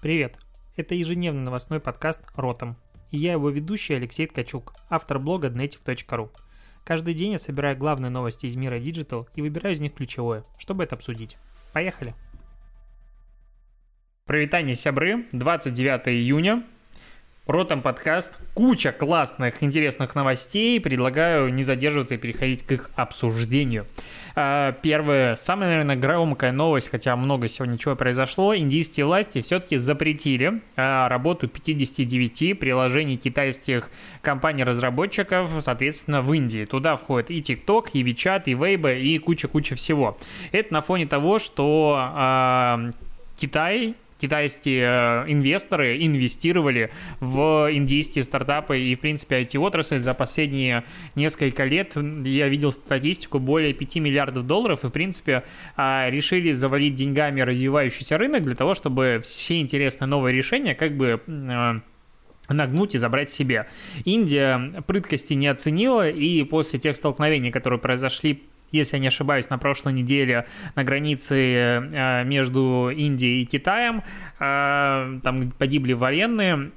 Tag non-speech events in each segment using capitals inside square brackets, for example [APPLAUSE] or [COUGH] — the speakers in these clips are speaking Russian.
Привет! Это ежедневный новостной подкаст «Ротом». И я его ведущий Алексей Ткачук, автор блога dnetiv.ru. Каждый день я собираю главные новости из мира Digital и выбираю из них ключевое, чтобы это обсудить. Поехали! Привитание, сябры! 29 июня. Ротом подкаст. Куча классных, интересных новостей. Предлагаю не задерживаться и переходить к их обсуждению. А, первая, самая, наверное, громкая новость, хотя много сегодня чего произошло. Индийские власти все-таки запретили а, работу 59 приложений китайских компаний-разработчиков, соответственно, в Индии. Туда входит и TikTok, и WeChat, и Weibo, и куча-куча всего. Это на фоне того, что э, Китай китайские э, инвесторы инвестировали в индийские стартапы и, в принципе, IT-отрасль за последние несколько лет. Я видел статистику, более 5 миллиардов долларов, и, в принципе, а, решили завалить деньгами развивающийся рынок для того, чтобы все интересные новые решения как бы э, нагнуть и забрать себе. Индия прыткости не оценила, и после тех столкновений, которые произошли если я не ошибаюсь, на прошлой неделе на границе э, между Индией и Китаем. Э, там погибли военные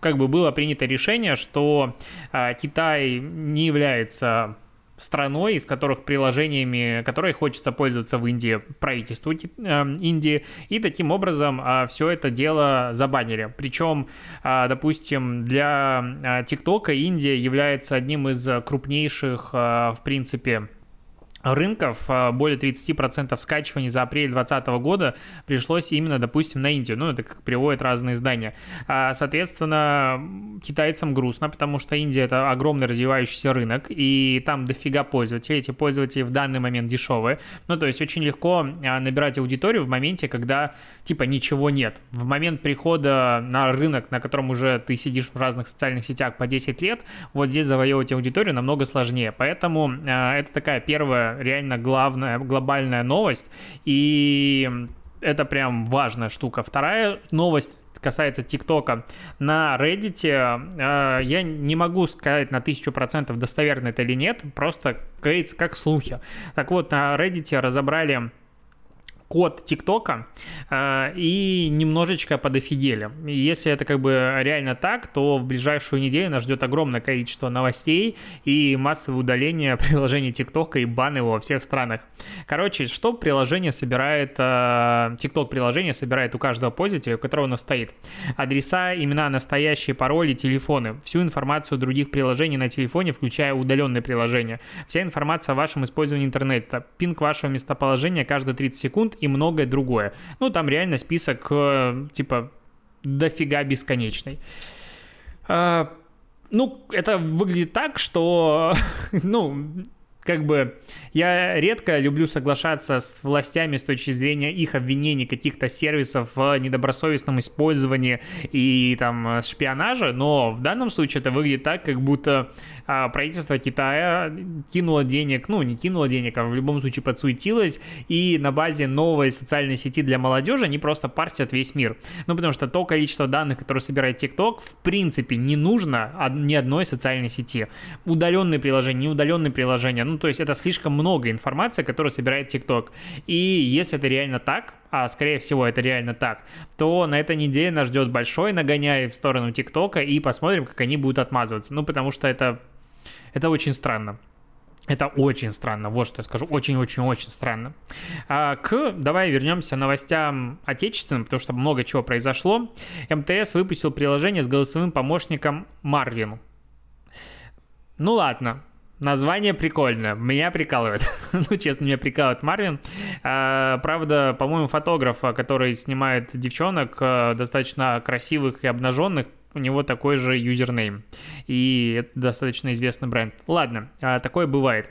как бы было принято решение, что э, Китай не является страной, из которых приложениями, которые хочется пользоваться в Индии, правительству Индии, и таким образом все это дело забанили. Причем, допустим, для ТикТока Индия является одним из крупнейших, в принципе, рынков, а, более 30% скачиваний за апрель 2020 года пришлось именно, допустим, на Индию. Ну, это как приводят разные издания. А, соответственно, китайцам грустно, потому что Индия — это огромный развивающийся рынок, и там дофига пользователей. Эти пользователи в данный момент дешевые. Ну, то есть очень легко а, набирать аудиторию в моменте, когда, типа, ничего нет. В момент прихода на рынок, на котором уже ты сидишь в разных социальных сетях по 10 лет, вот здесь завоевывать аудиторию намного сложнее. Поэтому это такая первая реально главная, глобальная новость, и это прям важная штука. Вторая новость касается ТикТока. На Reddit э, я не могу сказать на тысячу процентов достоверно это или нет, просто говорится как слухи. Так вот, на Reddit разобрали код ТикТока э, и немножечко подофигели. Если это как бы реально так, то в ближайшую неделю нас ждет огромное количество новостей и массовое удаление [LAUGHS] приложения ТикТока и бан его во всех странах. Короче, что приложение собирает, э, ТикТок приложение собирает у каждого пользователя, у которого оно стоит. Адреса, имена, настоящие пароли, телефоны, всю информацию других приложений на телефоне, включая удаленные приложения, вся информация о вашем использовании интернета, пинг вашего местоположения каждые 30 секунд и многое другое. Ну, там реально список, э, типа, дофига бесконечный. А, ну, это выглядит так, что, [LAUGHS] ну, как бы я редко люблю соглашаться с властями с точки зрения их обвинений каких-то сервисов в недобросовестном использовании и там шпионаже, но в данном случае это выглядит так, как будто правительство Китая кинуло денег, ну не кинуло денег, а в любом случае подсуетилось, и на базе новой социальной сети для молодежи они просто партят весь мир. Ну потому что то количество данных, которые собирает TikTok, в принципе не нужно ни одной социальной сети. Удаленные приложения, неудаленные приложения, ну то есть это слишком много информации, которую собирает TikTok. И если это реально так, а скорее всего это реально так, то на этой неделе нас ждет большой нагоняй в сторону ТикТока и посмотрим, как они будут отмазываться. Ну, потому что это, это очень странно. Это очень странно, вот что я скажу, очень-очень-очень странно. А, к, давай вернемся новостям отечественным, потому что много чего произошло. МТС выпустил приложение с голосовым помощником Марвин. Ну ладно, Название прикольное, меня прикалывает. [LAUGHS] ну, честно, меня прикалывает Марвин. А, правда, по-моему, фотограф, который снимает девчонок а, достаточно красивых и обнаженных, у него такой же юзернейм. И это достаточно известный бренд. Ладно, а, такое бывает.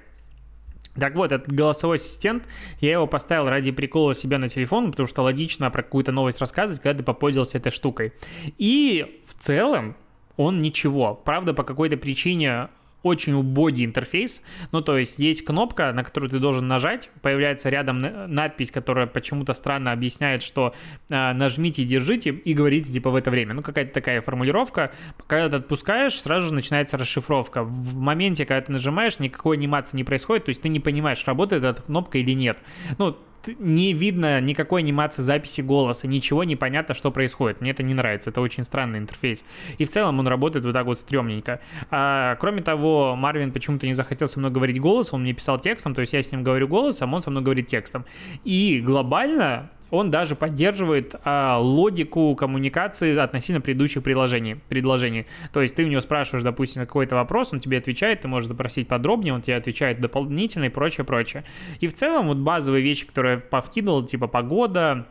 Так вот, этот голосовой ассистент, я его поставил ради прикола себя на телефон, потому что логично про какую-то новость рассказывать, когда ты попользовался этой штукой. И в целом он ничего. Правда, по какой-то причине очень убогий интерфейс. Ну, то есть есть кнопка, на которую ты должен нажать, появляется рядом надпись, которая почему-то странно объясняет, что э, нажмите, держите и говорите типа в это время. Ну, какая-то такая формулировка. Когда ты отпускаешь, сразу же начинается расшифровка. В моменте, когда ты нажимаешь, никакой анимации не происходит, то есть ты не понимаешь, работает эта кнопка или нет. Ну, не видно никакой анимации записи голоса, ничего не понятно, что происходит. Мне это не нравится, это очень странный интерфейс. И в целом он работает вот так вот стрёмненько. А, кроме того, Марвин почему-то не захотел со мной говорить голосом, он мне писал текстом, то есть я с ним говорю голосом, он со мной говорит текстом. И глобально он даже поддерживает а, логику коммуникации относительно предыдущих предложений, предложений. То есть ты у него спрашиваешь, допустим, какой-то вопрос, он тебе отвечает, ты можешь запросить подробнее, он тебе отвечает дополнительно и прочее, прочее. И в целом вот базовые вещи, которые повкидывал, типа погода,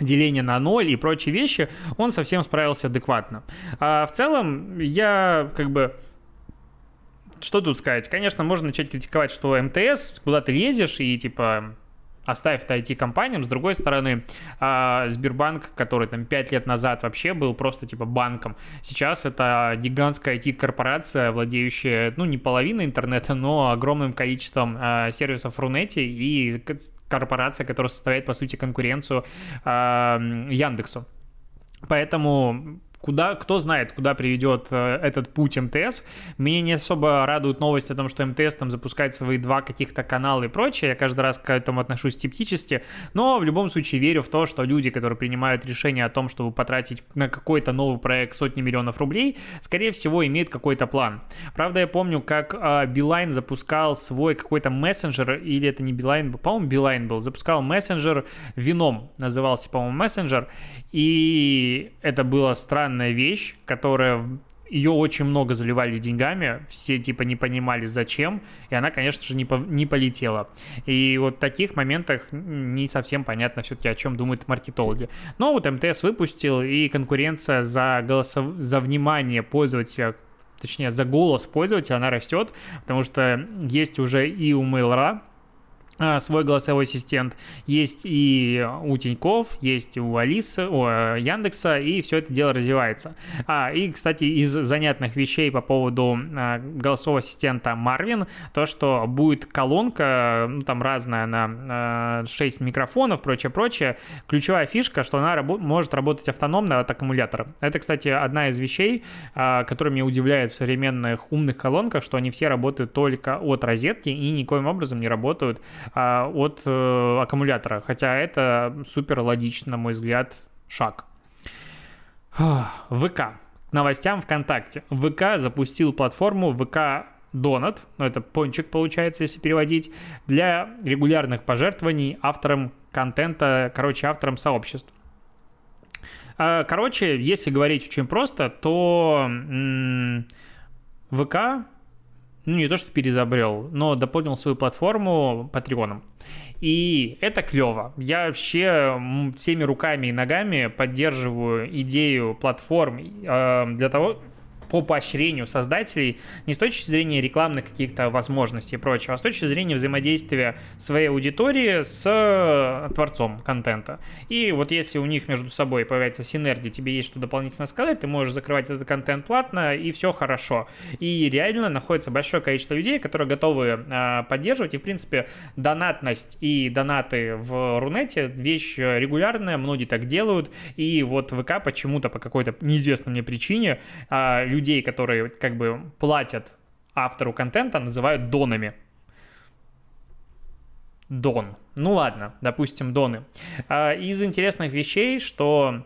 деление на ноль и прочие вещи, он совсем справился адекватно. А в целом я как бы что тут сказать? Конечно, можно начать критиковать, что МТС, куда ты лезешь, и типа оставив это IT-компаниям. С другой стороны, а, Сбербанк, который там 5 лет назад вообще был просто типа банком, сейчас это гигантская IT-корпорация, владеющая, ну, не половиной интернета, но огромным количеством а, сервисов в Рунете и корпорация, которая составляет, по сути, конкуренцию а, Яндексу. Поэтому куда, кто знает, куда приведет э, этот путь МТС. Мне не особо радует новость о том, что МТС там запускает свои два каких-то канала и прочее. Я каждый раз к этому отношусь скептически, но в любом случае верю в то, что люди, которые принимают решение о том, чтобы потратить на какой-то новый проект сотни миллионов рублей, скорее всего, имеют какой-то план. Правда, я помню, как э, Билайн запускал свой какой-то мессенджер, или это не Билайн, по-моему, Билайн был, запускал мессенджер Вином, назывался, по-моему, мессенджер, и это было странно странная вещь, которая ее очень много заливали деньгами, все типа не понимали зачем, и она, конечно же, не, по, не полетела. И вот в таких моментах не совсем понятно все-таки, о чем думают маркетологи. Но вот МТС выпустил, и конкуренция за, голосов... за внимание пользователя точнее, за голос пользователя, она растет, потому что есть уже и у Mail.ru свой голосовой ассистент. Есть и у Тиньков, есть у Алисы, у Яндекса, и все это дело развивается. А, и, кстати, из занятных вещей по поводу а, голосового ассистента Marvin, то, что будет колонка, ну, там разная, на а, 6 микрофонов, прочее-прочее. Ключевая фишка, что она рабо- может работать автономно от аккумулятора. Это, кстати, одна из вещей, а, которая меня удивляет в современных умных колонках, что они все работают только от розетки и никоим образом не работают а, от э, аккумулятора. Хотя это супер логично, на мой взгляд, шаг. ВК. К новостям ВКонтакте. ВК запустил платформу ВК Донат, ну это пончик получается, если переводить, для регулярных пожертвований авторам контента, короче, авторам сообществ. А, короче, если говорить очень просто, то ВК ну не то что перезабрел, но дополнил свою платформу Патреоном. И это клево. Я вообще всеми руками и ногами поддерживаю идею платформ э, для того, по поощрению создателей не с точки зрения рекламных каких-то возможностей и прочего, а с точки зрения взаимодействия своей аудитории с э, творцом контента. И вот если у них между собой появляется синергия, тебе есть что дополнительно сказать, ты можешь закрывать этот контент платно, и все хорошо. И реально находится большое количество людей, которые готовы э, поддерживать, и, в принципе, донатность и донаты в Рунете вещь регулярная, многие так делают, и вот ВК почему-то по какой-то неизвестной мне причине э, людей, которые как бы платят автору контента, называют донами. Дон. Ну ладно, допустим, доны. А, из интересных вещей, что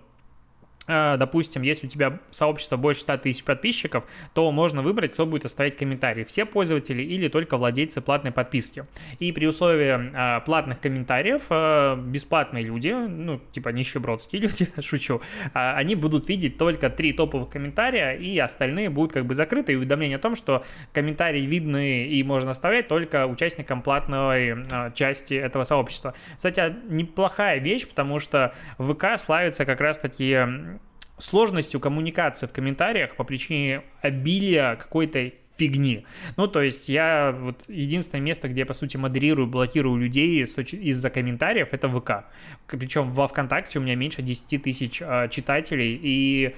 допустим, если у тебя сообщество больше 100 тысяч подписчиков, то можно выбрать, кто будет оставить комментарии. Все пользователи или только владельцы платной подписки. И при условии э, платных комментариев э, бесплатные люди, ну, типа нищебродские [LAUGHS] люди, шучу, они будут видеть только три топовых комментария, и остальные будут как бы закрыты, и уведомление о том, что комментарии видны и можно оставлять только участникам платной части этого сообщества. Кстати, неплохая вещь, потому что ВК славится как раз-таки сложностью коммуникации в комментариях по причине обилия какой-то фигни. Ну, то есть я вот единственное место, где я, по сути, модерирую, блокирую людей из-за комментариев, это ВК. Причем во ВКонтакте у меня меньше 10 тысяч э, читателей, и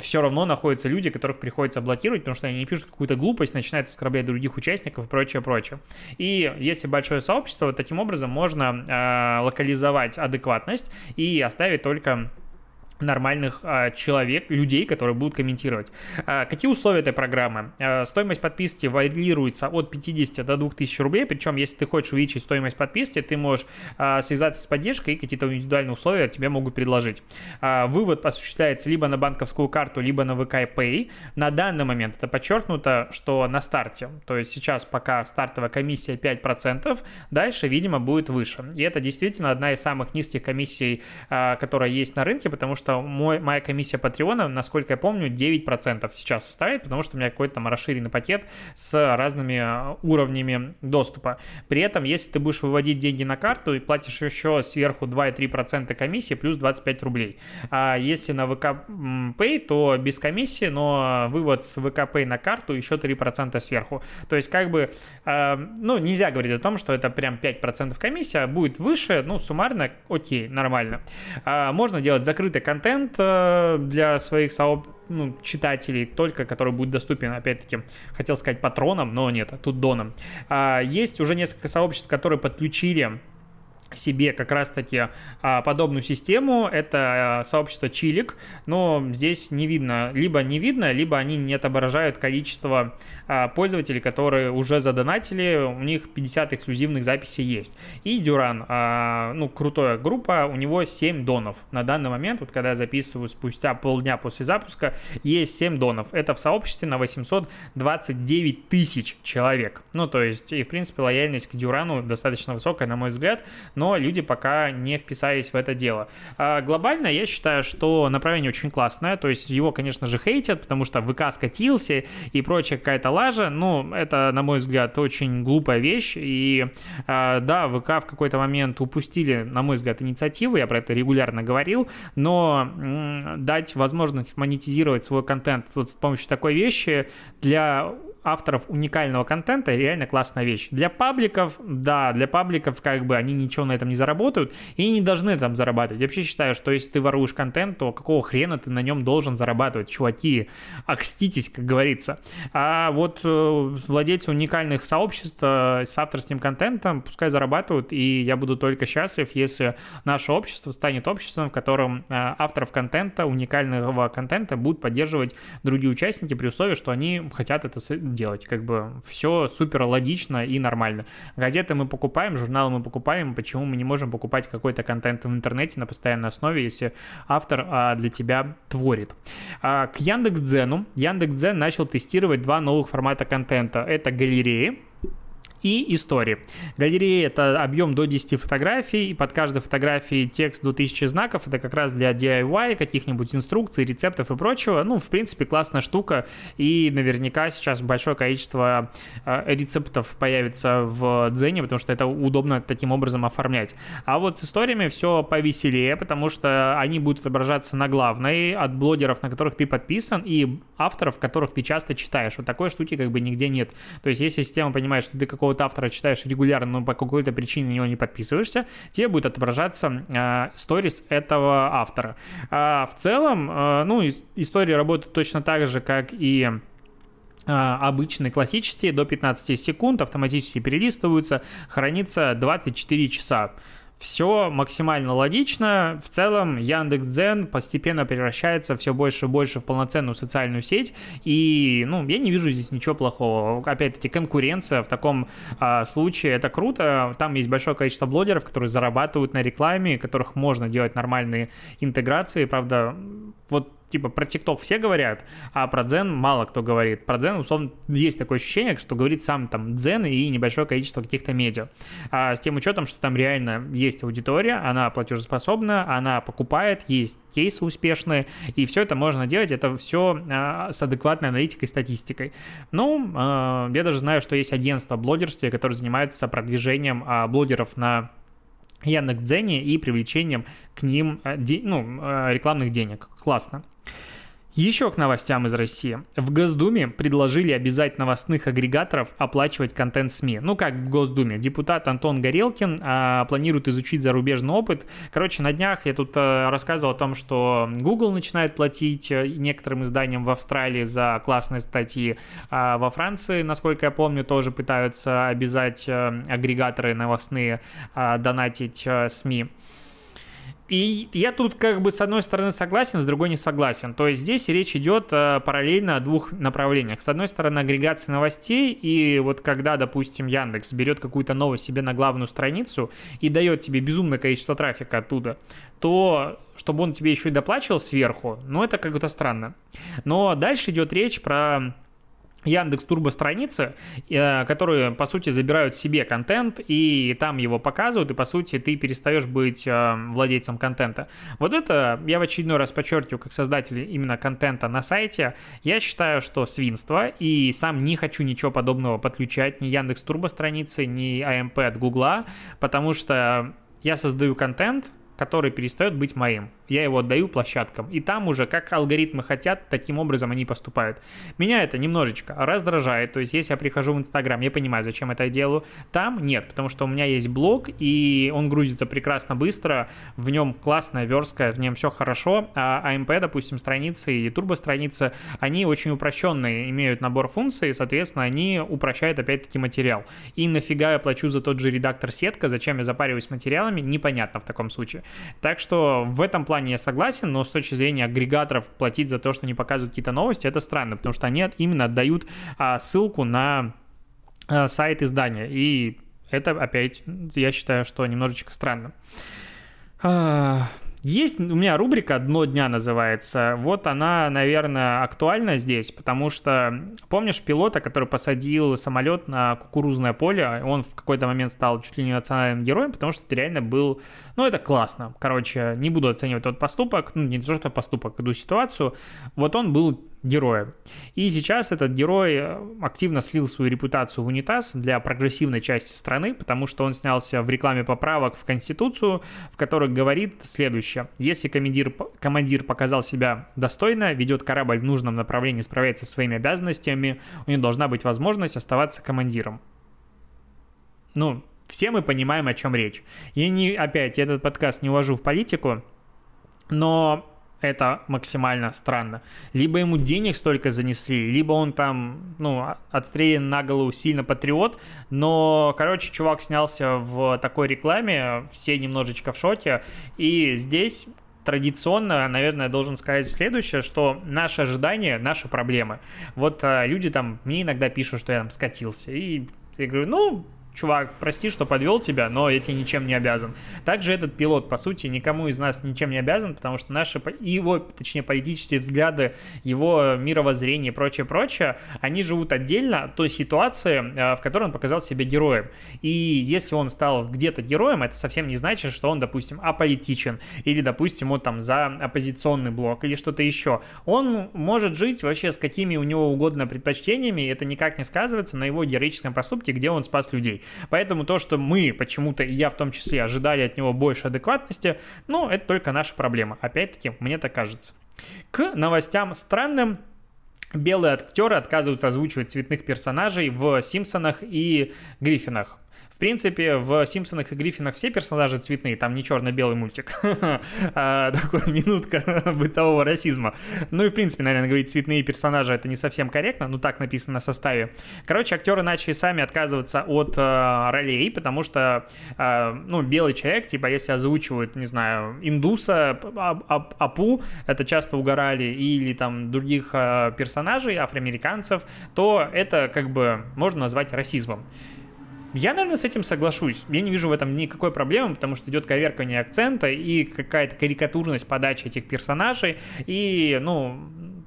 все равно находятся люди, которых приходится блокировать, потому что они пишут какую-то глупость, начинают оскорблять других участников и прочее, прочее. И если большое сообщество, таким образом можно э, локализовать адекватность и оставить только нормальных а, человек, людей, которые будут комментировать. А, какие условия этой программы? А, стоимость подписки варьируется от 50 до 2000 рублей, причем если ты хочешь увеличить стоимость подписки, ты можешь а, связаться с поддержкой и какие-то индивидуальные условия тебе могут предложить. А, вывод осуществляется либо на банковскую карту, либо на ВК Pay. На данный момент это подчеркнуто, что на старте, то есть сейчас пока стартовая комиссия 5%, дальше, видимо, будет выше. И это действительно одна из самых низких комиссий, а, которая есть на рынке, потому что мой, моя комиссия Патреона, насколько я помню, 9% сейчас составляет, потому что у меня какой-то там расширенный пакет с разными а, уровнями доступа. При этом, если ты будешь выводить деньги на карту и платишь еще сверху 2,3% комиссии, плюс 25 рублей. А если на ВК Pay, то без комиссии, но вывод с ВК Pay на карту еще 3% сверху. То есть как бы, э, ну, нельзя говорить о том, что это прям 5% комиссия, будет выше, ну, суммарно, окей, нормально. А, можно делать закрытый контент э, для своих сооб ну, читателей, только который будет доступен, опять-таки, хотел сказать патронам, но нет, тут доном. А, есть уже несколько сообществ, которые подключили себе как раз-таки а, подобную систему. Это а, сообщество Чилик, но здесь не видно, либо не видно, либо они не отображают количество а, пользователей, которые уже задонатили, у них 50 эксклюзивных записей есть. И Дюран, ну, крутая группа, у него 7 донов. На данный момент, вот когда я записываю спустя полдня после запуска, есть 7 донов. Это в сообществе на 829 тысяч человек. Ну, то есть, и в принципе, лояльность к Дюрану достаточно высокая, на мой взгляд, но но люди пока не вписались в это дело. А глобально я считаю, что направление очень классное, то есть его, конечно же, хейтят, потому что ВК скатился и прочая какая-то лажа, ну, это, на мой взгляд, очень глупая вещь, и а, да, ВК в какой-то момент упустили, на мой взгляд, инициативу, я про это регулярно говорил, но дать возможность монетизировать свой контент вот с помощью такой вещи для авторов уникального контента реально классная вещь. Для пабликов, да, для пабликов как бы они ничего на этом не заработают и не должны там зарабатывать. Я вообще считаю, что если ты воруешь контент, то какого хрена ты на нем должен зарабатывать? Чуваки, окститесь, как говорится. А вот э, владельцы уникальных сообществ э, с авторским контентом пускай зарабатывают, и я буду только счастлив, если наше общество станет обществом, в котором э, авторов контента, уникального контента будут поддерживать другие участники при условии, что они хотят это делать. Как бы все супер логично и нормально. Газеты мы покупаем, журналы мы покупаем. Почему мы не можем покупать какой-то контент в интернете на постоянной основе, если автор а, для тебя творит? А, к Яндекс.Дзену. Яндекс.Дзен начал тестировать два новых формата контента. Это галереи, и истории. Галерея — это объем до 10 фотографий, и под каждой фотографией текст до 1000 знаков. Это как раз для DIY, каких-нибудь инструкций, рецептов и прочего. Ну, в принципе, классная штука, и наверняка сейчас большое количество э, рецептов появится в Дзене, потому что это удобно таким образом оформлять. А вот с историями все повеселее, потому что они будут отображаться на главной от блогеров, на которых ты подписан, и авторов, которых ты часто читаешь. Вот такой штуки как бы нигде нет. То есть, если система понимает, что ты какого какого-то автора читаешь регулярно, но по какой-то причине на него не подписываешься, тебе будет отображаться сторис э, этого автора. А в целом, э, ну, истории работают точно так же, как и э, обычные классические до 15 секунд автоматически перелистываются, хранится 24 часа все максимально логично. В целом Яндекс.Дзен постепенно превращается все больше и больше в полноценную социальную сеть. И, ну, я не вижу здесь ничего плохого. Опять-таки, конкуренция в таком а, случае это круто. Там есть большое количество блогеров, которые зарабатывают на рекламе, которых можно делать нормальные интеграции. Правда, вот типа про ТикТок все говорят, а про Дзен мало кто говорит. Про Дзен, условно, есть такое ощущение, что говорит сам там Дзен и небольшое количество каких-то медиа. А с тем учетом, что там реально есть аудитория, она платежеспособна, она покупает, есть кейсы успешные, и все это можно делать, это все а, с адекватной аналитикой, статистикой. Ну, а, я даже знаю, что есть агентство блогерстве, которое занимается продвижением а, блогеров на Яндекс.Дзене и привлечением к ним э, ну, э, рекламных денег. Классно. Еще к новостям из России. В Госдуме предложили обязать новостных агрегаторов оплачивать контент СМИ. Ну как в Госдуме. Депутат Антон Горелкин а, планирует изучить зарубежный опыт. Короче, на днях я тут а, рассказывал о том, что Google начинает платить э, некоторым изданиям в Австралии за классные статьи. А во Франции, насколько я помню, тоже пытаются обязать а, агрегаторы новостные а, донатить а, СМИ. И я тут как бы с одной стороны согласен, с другой не согласен. То есть здесь речь идет э, параллельно о двух направлениях. С одной стороны агрегация новостей, и вот когда, допустим, Яндекс берет какую-то новость себе на главную страницу и дает тебе безумное количество трафика оттуда, то чтобы он тебе еще и доплачивал сверху, ну это как-то странно. Но дальше идет речь про Яндекс Турбо страницы, э, которые, по сути, забирают себе контент и там его показывают, и, по сути, ты перестаешь быть э, владельцем контента. Вот это я в очередной раз подчеркиваю, как создатель именно контента на сайте, я считаю, что свинство, и сам не хочу ничего подобного подключать, ни Яндекс Турбо страницы, ни AMP от Гугла, потому что я создаю контент, который перестает быть моим я его отдаю площадкам. И там уже, как алгоритмы хотят, таким образом они поступают. Меня это немножечко раздражает. То есть, если я прихожу в Инстаграм, я понимаю, зачем это я делаю. Там нет, потому что у меня есть блог, и он грузится прекрасно быстро. В нем классная верстка, в нем все хорошо. А AMP, а допустим, страницы и турбо-страницы, они очень упрощенные, имеют набор функций, соответственно, они упрощают опять-таки материал. И нафига я плачу за тот же редактор сетка, зачем я запариваюсь материалами, непонятно в таком случае. Так что в этом плане я согласен, но с точки зрения агрегаторов платить за то, что они показывают какие-то новости, это странно, потому что они именно отдают а, ссылку на а, сайт издания. И это опять, я считаю, что немножечко странно. А, есть у меня рубрика «Дно дня» называется. Вот она, наверное, актуальна здесь, потому что помнишь пилота, который посадил самолет на кукурузное поле? Он в какой-то момент стал чуть ли не национальным героем, потому что это реально был... Ну, это классно. Короче, не буду оценивать тот поступок, ну, не то, что поступок, эту ситуацию. Вот он был героя. И сейчас этот герой э, активно слил свою репутацию в унитаз для прогрессивной части страны, потому что он снялся в рекламе поправок в Конституцию, в которых говорит следующее. Если командир, командир показал себя достойно, ведет корабль в нужном направлении, справляется со своими обязанностями, у него должна быть возможность оставаться командиром. Ну, все мы понимаем, о чем речь. Я не, опять, этот подкаст не увожу в политику, но это максимально странно. Либо ему денег столько занесли, либо он там, ну, отстрелян на голову сильно патриот, но, короче, чувак снялся в такой рекламе, все немножечко в шоке, и здесь традиционно, наверное, должен сказать следующее, что наши ожидания, наши проблемы. Вот а, люди там мне иногда пишут, что я там скатился, и я говорю, ну, чувак, прости, что подвел тебя, но я тебе ничем не обязан. Также этот пилот, по сути, никому из нас ничем не обязан, потому что наши, его, точнее, политические взгляды, его мировоззрение и прочее, прочее, они живут отдельно от той ситуации, э, в которой он показал себя героем. И если он стал где-то героем, это совсем не значит, что он, допустим, аполитичен, или, допустим, он там за оппозиционный блок, или что-то еще. Он может жить вообще с какими у него угодно предпочтениями, это никак не сказывается на его героическом поступке, где он спас людей. Поэтому то, что мы почему-то, и я в том числе, ожидали от него больше адекватности, ну, это только наша проблема. Опять-таки, мне так кажется. К новостям странным белые актеры отказываются озвучивать цветных персонажей в «Симпсонах» и «Гриффинах». В принципе, в «Симпсонах» и «Гриффинах» все персонажи цветные, там не черно-белый мультик. [LAUGHS] а, такой минутка [LAUGHS] бытового расизма. Ну и, в принципе, наверное, говорить цветные персонажи это не совсем корректно, но так написано на составе. Короче, актеры начали сами отказываться от э, ролей, потому что, э, ну, белый человек, типа, если озвучивают, не знаю, индуса, Апу, это часто угорали, или там других э, персонажей, афроамериканцев, то это как бы можно назвать расизмом. Я, наверное, с этим соглашусь. Я не вижу в этом никакой проблемы, потому что идет коверкание акцента и какая-то карикатурность подачи этих персонажей. И, ну,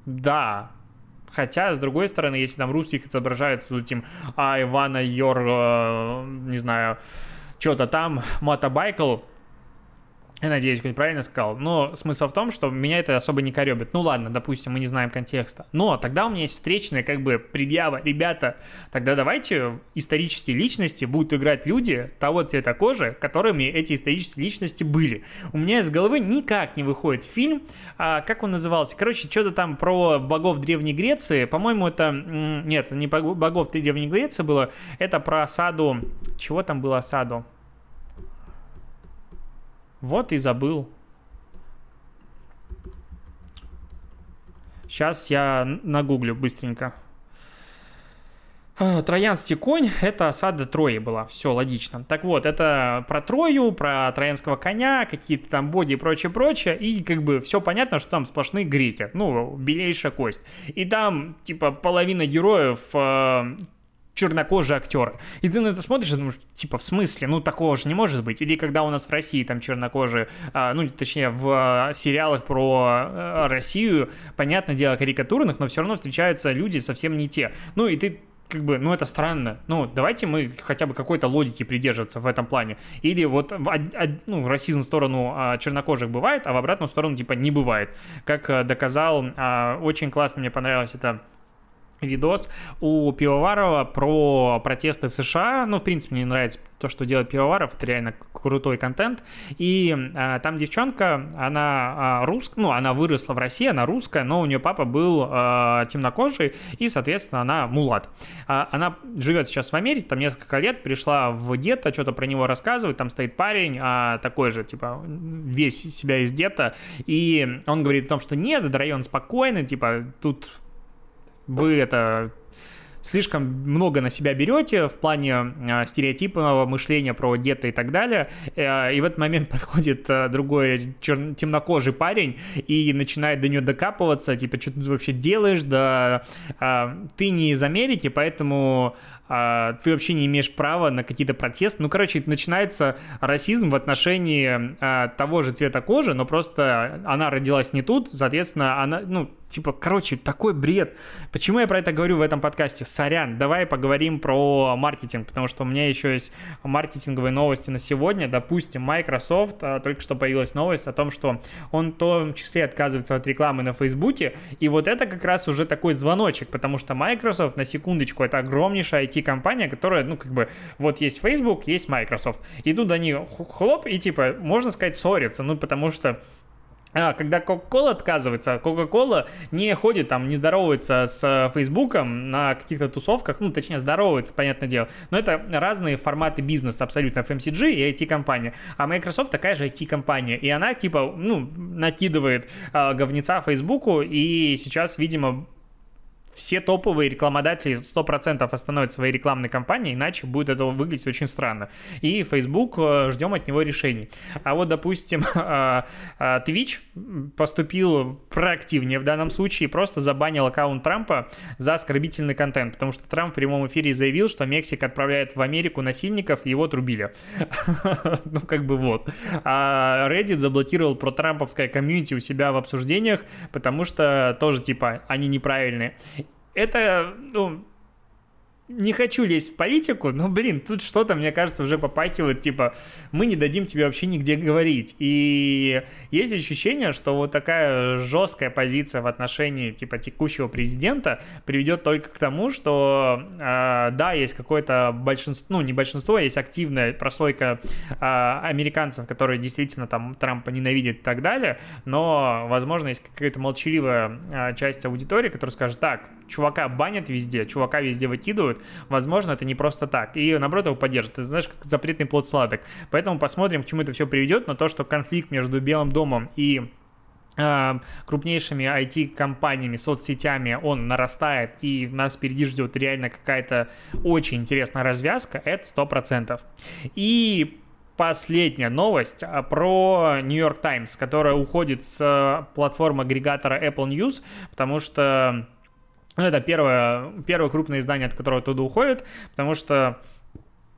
да, Хотя, с другой стороны, если там русских изображается этим а Ивана Йор, э, не знаю, что-то там, мотобайкл, я надеюсь, хоть правильно сказал. Но смысл в том, что меня это особо не коребит. Ну ладно, допустим, мы не знаем контекста. Но тогда у меня есть встречная как бы предъява. Ребята, тогда давайте исторические личности будут играть люди того цвета кожи, которыми эти исторические личности были. У меня из головы никак не выходит фильм. А, как он назывался? Короче, что-то там про богов Древней Греции. По-моему, это... Нет, не богов Древней Греции было. Это про осаду... Чего там было осаду? Вот и забыл. Сейчас я нагуглю быстренько. А, Троянский конь — это осада Трои была, все логично. Так вот, это про Трою, про троянского коня, какие-то там боди и прочее, прочее, и как бы все понятно, что там сплошные греки, ну, белейшая кость. И там, типа, половина героев э, чернокожие актеры. И ты на это смотришь и думаешь, типа, в смысле? Ну, такого же не может быть. Или когда у нас в России там чернокожие, а, ну, точнее, в а, сериалах про а, Россию, понятное дело, карикатурных, но все равно встречаются люди совсем не те. Ну, и ты как бы, ну это странно. Ну, давайте мы хотя бы какой-то логики придерживаться в этом плане. Или вот ну, расизм в сторону чернокожих бывает, а в обратную сторону типа не бывает. Как а, доказал, очень классно мне понравилось это видос у Пивоварова про протесты в США. Ну, в принципе, мне нравится то, что делает Пивоваров, это реально крутой контент. И а, там девчонка, она а, русская, ну, она выросла в России, она русская, но у нее папа был а, темнокожий, и, соответственно, она мулат. А, она живет сейчас в Америке, там несколько лет, пришла в гетто, что-то про него рассказывает, там стоит парень, а, такой же, типа, весь себя из гетто, и он говорит о том, что нет, этот район спокойный, типа, тут вы это слишком много на себя берете в плане э, стереотипного мышления про гетто и так далее. Э, и в этот момент [LAUGHS] подходит э, другой чер- темнокожий парень и начинает до нее докапываться, типа, что ты вообще делаешь, да э, ты не из Америки, поэтому а, ты вообще не имеешь права на какие-то протесты. Ну, короче, начинается расизм в отношении а, того же цвета кожи, но просто она родилась не тут, соответственно, она, ну, типа, короче, такой бред. Почему я про это говорю в этом подкасте? Сорян, давай поговорим про маркетинг, потому что у меня еще есть маркетинговые новости на сегодня. Допустим, Microsoft, а, только что появилась новость о том, что он в том числе отказывается от рекламы на Фейсбуке, и вот это как раз уже такой звоночек, потому что Microsoft, на секундочку, это огромнейшая IT-компания, которая, ну, как бы, вот есть Facebook, есть Microsoft, и тут они хлоп, и типа, можно сказать, ссорятся, ну, потому что а, когда Coca-Cola отказывается, Coca-Cola не ходит там, не здоровается с Фейсбуком на каких-то тусовках, ну, точнее, здоровается, понятное дело, но это разные форматы бизнеса абсолютно, FMCG и IT-компания. А Microsoft такая же IT-компания, и она, типа, ну, накидывает э, говнеца Фейсбуку, и сейчас, видимо, все топовые рекламодатели 100% остановят свои рекламные кампании, иначе будет это выглядеть очень странно. И Facebook э, ждем от него решений. А вот, допустим, э, [LAUGHS] э, Twitch поступил проактивнее в данном случае, просто забанил аккаунт Трампа за оскорбительный контент, потому что Трамп в прямом эфире заявил, что Мексика отправляет в Америку насильников, и его отрубили. [LAUGHS] Ну, как бы вот. А Reddit заблокировал про трамповское комьюнити у себя в обсуждениях, потому что тоже, типа, они неправильные это, ну, не хочу лезть в политику, но, блин, тут что-то, мне кажется, уже попахивает, типа, мы не дадим тебе вообще нигде говорить. И есть ощущение, что вот такая жесткая позиция в отношении, типа, текущего президента приведет только к тому, что, э, да, есть какое-то большинство, ну, не большинство, есть активная прослойка э, американцев, которые действительно там Трампа ненавидят и так далее, но, возможно, есть какая-то молчаливая э, часть аудитории, которая скажет, так, чувака банят везде, чувака везде выкидывают, делают, возможно, это не просто так. И наоборот его поддержат. Ты знаешь, как запретный плод сладок. Поэтому посмотрим, к чему это все приведет. Но то, что конфликт между Белым домом и а, крупнейшими IT-компаниями, соцсетями он нарастает, и нас впереди ждет реально какая-то очень интересная развязка, это 100%. И последняя новость а, про New York Times, которая уходит с платформы агрегатора Apple News, потому что ну, это первое, первое крупное издание, от которого оттуда уходит, потому что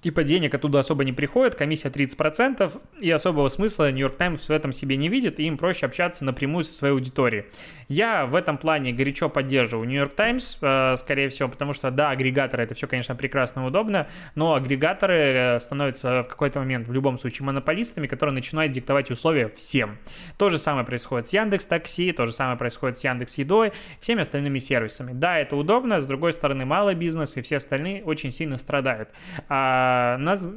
типа денег оттуда особо не приходит, комиссия 30%, и особого смысла York Times в этом себе не видит, и им проще общаться напрямую со своей аудиторией. Я в этом плане горячо поддерживаю York Times, э, скорее всего, потому что, да, агрегаторы это все, конечно, прекрасно и удобно, но агрегаторы э, становятся в какой-то момент в любом случае монополистами, которые начинают диктовать условия всем. То же самое происходит с Яндекс Такси, то же самое происходит с Яндекс Едой, всеми остальными сервисами. Да, это удобно, с другой стороны, малый бизнес и все остальные очень сильно страдают. А нас,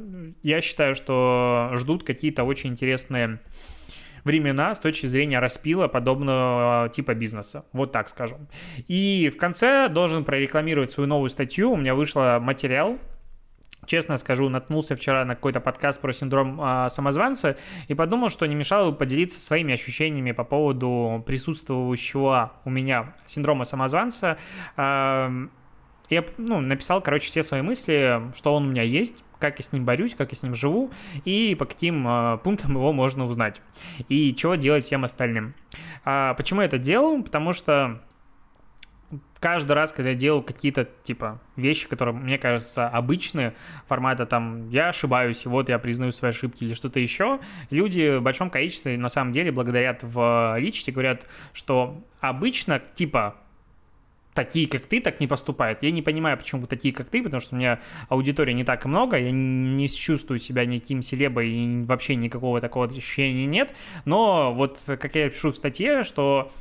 я считаю, что ждут какие-то очень интересные времена с точки зрения распила подобного типа бизнеса. Вот так скажем. И в конце должен прорекламировать свою новую статью. У меня вышел материал, Честно скажу, наткнулся вчера на какой-то подкаст про синдром э, самозванца и подумал, что не мешало бы поделиться своими ощущениями по поводу присутствующего у меня синдрома самозванца. Э, я ну, написал, короче, все свои мысли, что он у меня есть, как я с ним борюсь, как я с ним живу, и по каким э, пунктам его можно узнать, и что делать всем остальным. А почему я это делал? Потому что каждый раз, когда я делал какие-то, типа, вещи, которые, мне кажется, обычные, формата там, я ошибаюсь, и вот я признаю свои ошибки или что-то еще, люди в большом количестве, на самом деле, благодарят в личности, говорят, что обычно, типа, такие, как ты, так не поступают. Я не понимаю, почему такие, как ты, потому что у меня аудитория не так много, я не чувствую себя никаким селебой, и вообще никакого такого ощущения нет. Но вот, как я пишу в статье, что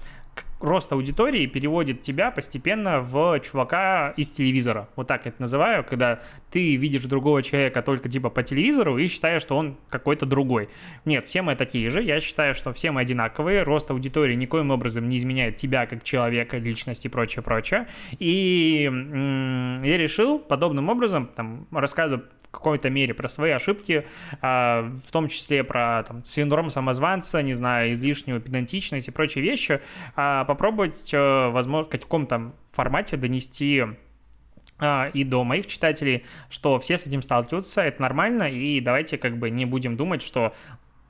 рост аудитории переводит тебя постепенно в чувака из телевизора. Вот так я это называю, когда ты видишь другого человека только типа по телевизору и считаешь, что он какой-то другой. Нет, все мы такие же. Я считаю, что все мы одинаковые. Рост аудитории никоим образом не изменяет тебя как человека, личность и прочее, прочее. И я решил подобным образом, там, рассказывая какой-то мере про свои ошибки, а, в том числе про там, синдром самозванца, не знаю, излишнюю педантичность и прочие вещи, а, попробовать, э, возможно, в каком-то формате донести а, и до моих читателей, что все с этим сталкиваются, это нормально, и давайте как бы не будем думать, что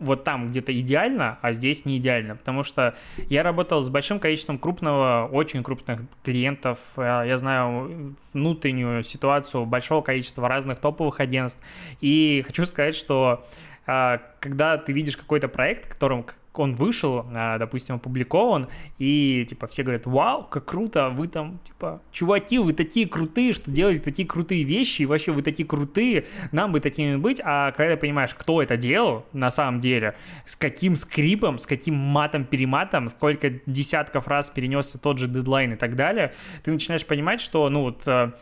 вот там где-то идеально, а здесь не идеально, потому что я работал с большим количеством крупного, очень крупных клиентов, э, я знаю внутреннюю ситуацию большого количества разных топовых агентств, и хочу сказать, что э, когда ты видишь какой-то проект, которым он вышел, а, допустим, опубликован, и, типа, все говорят, вау, как круто, вы там, типа, чуваки, вы такие крутые, что делаете такие крутые вещи, и вообще вы такие крутые, нам бы такими быть, а когда ты понимаешь, кто это делал на самом деле, с каким скрипом, с каким матом-перематом, сколько десятков раз перенесся тот же дедлайн и так далее, ты начинаешь понимать, что, ну, вот э,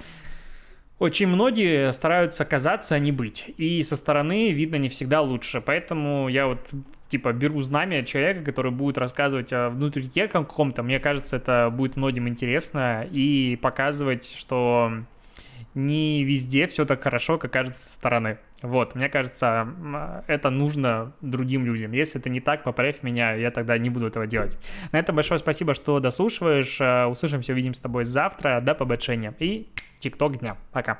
очень многие стараются казаться, а не быть. И со стороны видно не всегда лучше. Поэтому я вот типа беру знамя человека, который будет рассказывать о внутреннике каком-то, мне кажется, это будет многим интересно и показывать, что не везде все так хорошо, как кажется со стороны. Вот, мне кажется, это нужно другим людям. Если это не так, поправь меня, я тогда не буду этого делать. На этом большое спасибо, что дослушиваешь. Услышимся, увидимся с тобой завтра. До побочения. И тикток дня. Пока.